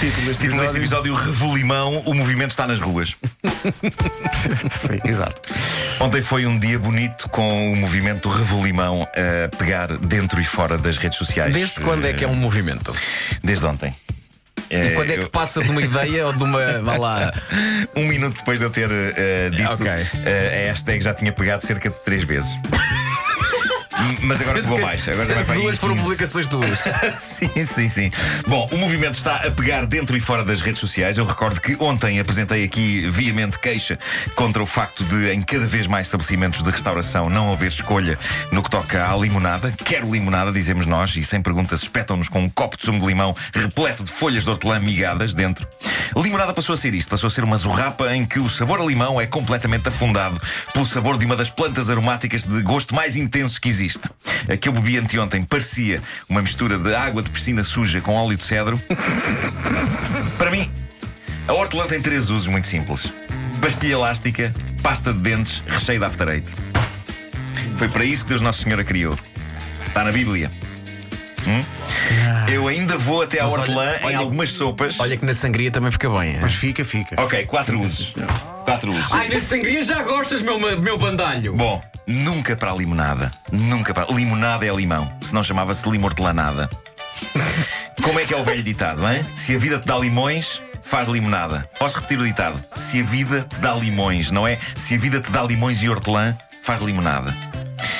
Título deste Título deste episódio. episódio: Revolimão, o movimento está nas ruas. Sim, exato. Ontem foi um dia bonito com o movimento Revolimão a pegar dentro e fora das redes sociais. Desde quando é que é um movimento? Desde ontem. E quando é que eu- passa de uma ideia ou de uma. Vá lá. Um minuto depois de eu ter eh, dito, Ok. eh, a hashtag já tinha pegado cerca de três vezes. Mas agora pegou mais. Agora já vai para Duas foram 15. publicações tuas. sim, sim, sim. Bom, o movimento está a pegar dentro e fora das redes sociais. Eu recordo que ontem apresentei aqui veemente queixa contra o facto de, em cada vez mais estabelecimentos de restauração, não haver escolha no que toca à limonada. Quero limonada, dizemos nós, e sem perguntas espetam-nos com um copo de sumo de limão repleto de folhas de hortelã migadas dentro. Limonada passou a ser isto, passou a ser uma zurrapa em que o sabor a limão é completamente afundado pelo sabor de uma das plantas aromáticas de gosto mais intenso que existe. A que eu bebi anteontem parecia uma mistura de água de piscina suja com óleo de cedro. Para mim, a hortelã tem três usos muito simples: pastilha elástica, pasta de dentes, recheio de after eight. Foi para isso que Deus Nosso Senhor a criou. Está na Bíblia. Hum? Eu ainda vou até à Mas olha- hortelã em olha- algumas sopas. Olha que na sangria também fica bem. é? Mas fica, fica. Ok, quatro usos. Quatro usos. Ai, na sangria já gostas, meu, meu bandalho. Bom, nunca para a limonada. Nunca para. Limonada é limão. Se não chamava-se limortelanada. Como é que é o velho ditado, hein? Se a vida te dá limões, faz limonada. Posso repetir o ditado? Se a vida te dá limões, não é? Se a vida te dá limões e hortelã, faz limonada.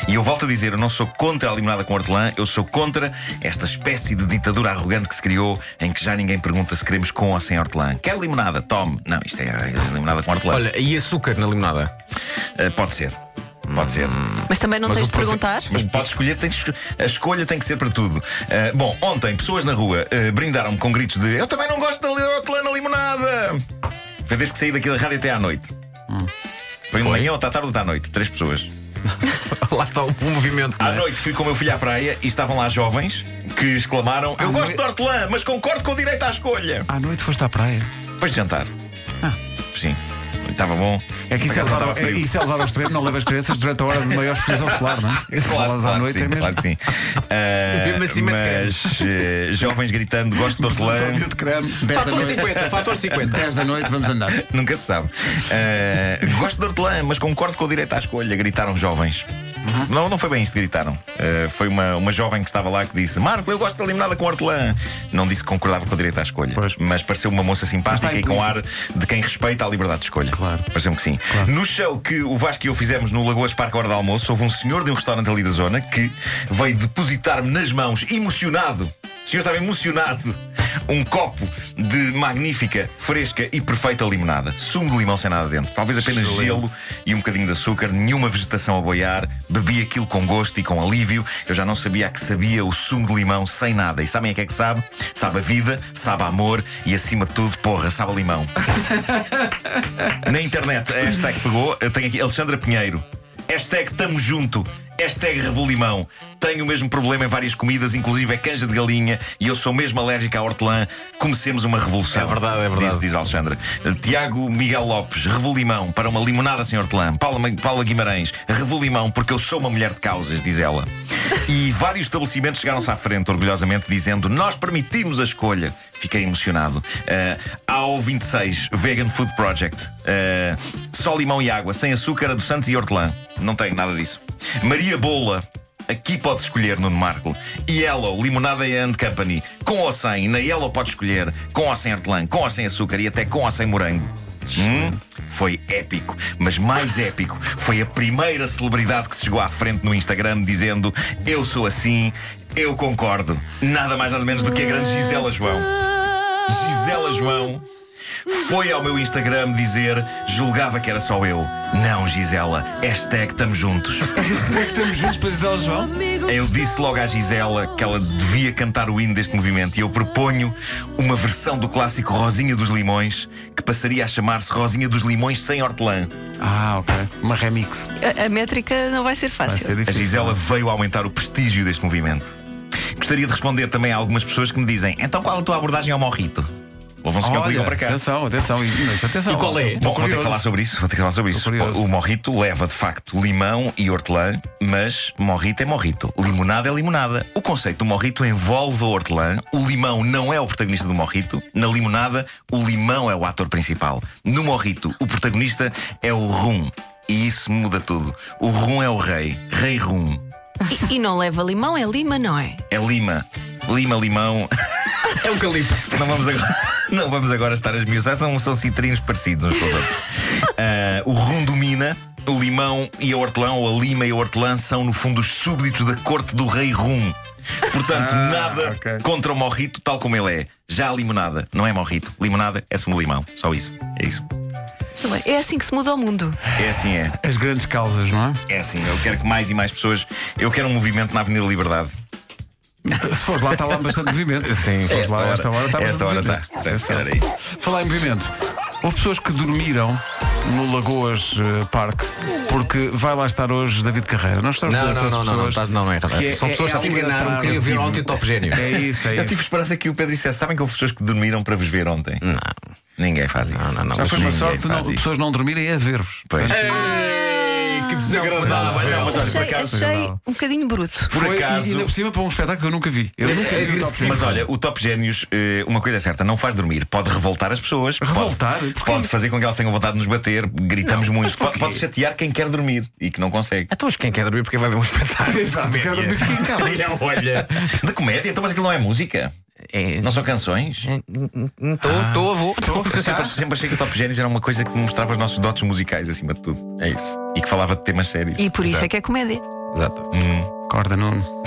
E eu volto a dizer, eu não sou contra a limonada com hortelã, eu sou contra esta espécie de ditadura arrogante que se criou em que já ninguém pergunta se queremos com ou sem hortelã. Quer limonada? Tome. Não, isto é limonada com hortelã. Olha, e açúcar na limonada? Uh, pode ser. Pode ser. Mas também não Mas tens o de perguntar? Mas pode escolher, esco- a escolha tem que ser para tudo. Uh, bom, ontem pessoas na rua uh, brindaram-me com gritos de Eu também não gosto da hortelã na limonada. Foi desde que saí daqui da rádio até à noite. Foi de manhã ou à tarde ou à noite. Três pessoas. Lá está um movimento. não À é? noite fui com o meu filho à praia e estavam lá jovens que exclamaram: Eu À gosto noite- de hortelã, mas concordo com o direito à escolha. À noite foste à praia. Depois de jantar. Sim. Estava bom. É que isso é, levar, é, isso é levar ao extremo, não levas crianças durante a hora de maior exposição solar, não é? Claro, falas à claro noite que sim, é mesmo. claro que sim. Ah, Mesmo mas eh, jovens gritando gosto de hortelã. António de creme, 10 da Fator noite. 50, fator 50. 10 da noite, vamos andar. Nunca se sabe. Ah, gosto de hortelã, mas concordo com o direito à escolha. Gritaram jovens. Não, não foi bem isto que gritaram. Ah, foi uma, uma jovem que estava lá que disse: Marco, eu gosto de limonada com hortelã. Não disse que concordava com o direito à escolha. Pois. Mas pareceu uma moça simpática e com ar de quem respeita a liberdade de escolha. Claro. Pareceu-me que sim. No show que o Vasco e eu fizemos no Lagoas Parque hora de almoço, houve um senhor de um restaurante ali da zona que veio depositar-me nas mãos, emocionado. O senhor estava emocionado. Um copo de magnífica, fresca e perfeita limonada. Sumo de limão sem nada dentro. Talvez apenas gelo e um bocadinho de açúcar, nenhuma vegetação a boiar. Bebi aquilo com gosto e com alívio. Eu já não sabia a que sabia o sumo de limão sem nada. E sabem a que é que sabe? Sabe a vida, sabe a amor e acima de tudo, porra, sabe a limão. Na internet, a hashtag pegou. Eu tenho aqui Alexandra Pinheiro. Hashtag tamo junto. Hashtag revolimão. Tenho o mesmo problema em várias comidas, inclusive é canja de galinha, e eu sou mesmo alérgica à hortelã. Comecemos uma revolução. É verdade, é verdade. Diz, diz Alexandra. Tiago Miguel Lopes, revolimão para uma limonada sem hortelã. Paula, Paula Guimarães, revolimão porque eu sou uma mulher de causas, diz ela. E vários estabelecimentos chegaram-se à frente, orgulhosamente, dizendo: Nós permitimos a escolha. Fiquei emocionado. Uh, ao 26, Vegan Food Project. Uh, só limão e água, sem açúcar, adoçantes e hortelã. Não tenho nada disso. Maria Bola. Aqui pode escolher Nuno Marco. Yellow, Limonada and Company. Com ou sem. Na Yellow pode escolher com ou sem hortelã, com ou sem açúcar e até com ou sem morango. Hum, foi épico, mas mais épico foi a primeira celebridade que se chegou à frente no Instagram dizendo: Eu sou assim, eu concordo. Nada mais nada menos do que a grande Gisela João. Gisela João foi ao meu Instagram dizer: julgava que era só eu. Não, Gisela, hashtag estamos juntos. Hashtag estamos juntos para Gisela João. Eu disse logo à Gisela que ela devia cantar o hino deste movimento e eu proponho uma versão do clássico Rosinha dos Limões que passaria a chamar-se Rosinha dos Limões sem hortelã. Ah, ok. Uma remix. A, a métrica não vai ser Vai fácil. ser A difícil. Gisela veio aumentar o prestígio deste movimento. Gostaria de responder também a algumas pessoas que me dizem: então qual a tua abordagem ao morrito? Que ligou Olha, para cá. atenção, atenção, e- atenção. E qual é? Bom, vou ter que falar sobre isso. Vou ter que falar sobre isso. O morrito leva de facto limão e hortelã, mas morrito é morrito. Limonada é limonada. O conceito do morrito envolve a hortelã. O limão não é o protagonista do morrito. Na limonada, o limão é o ator principal. No morrito, o protagonista é o rum. E isso muda tudo. O rum é o rei. Rei rum. E, e não leva limão, é lima, não é? É lima. Lima, limão. É um calipo. Não vamos agora, não vamos agora estar a esmiuçar, são, são citrinos parecidos uns com os outros. Ah, o rum domina, o limão e a hortelã, ou a lima e a hortelã, são no fundo os súbditos da corte do rei rum. Portanto, Ah, nada ok. contra o morrito tal como ele é. Já a limonada não é morrito. Limonada é sumo limão. Só isso. É isso. É assim que se muda o mundo. É assim, é. As grandes causas, não é? É assim. Eu quero que mais e mais pessoas. Eu quero um movimento na Avenida Liberdade. Se fores lá, está lá bastante movimento. Sim, É lá, a esta hora está esta hora bastante está. é. Falar em movimento. Houve pessoas que dormiram no Lagoas eh, Parque porque vai lá estar hoje David Carreira. Estamos Não, não, não, não, não, pessoas tá- não, não é errado. que é- São é- pessoas é que se enganaram, queriam ver ontem o Top Gênio. É isso, é Eu tive isso. esperança que o Pedro dissesse: sabem que houve pessoas que dormiram para vos ver ontem? Não. Ninguém faz isso. Não, não, não. Já foi uma Ninguém sorte não, faz isso. pessoas não dormirem a ver-vos. Pois. Que desagradável. Não, mas olha, por Achei, acaso, achei um bocadinho bruto. Por Foi, acaso. E ainda por cima para um espetáculo que eu nunca vi. Eu nunca vi o Top. Gênios. Mas olha, o Top Génios, eh, uma coisa é certa, não faz dormir. Pode revoltar as pessoas. Revoltar? Pode, Porquê? pode fazer com que elas tenham vontade de nos bater. Gritamos muito. Pode, pode chatear quem quer dormir e que não consegue. Então, mas quem quer dormir porque vai ver um espetáculo? Exato, quer dormir, em casa. Olha, olha. De comédia? Então, mas aquilo não é música? É. Não são canções? Estou, avô. Eu sempre, sempre achei que o Top Génios era uma coisa que mostrava os nossos dotes musicais acima de tudo. É isso. E que falava de temas sérios. E por isso é que é comédia. Exato. Hum. Acorda, Nuno.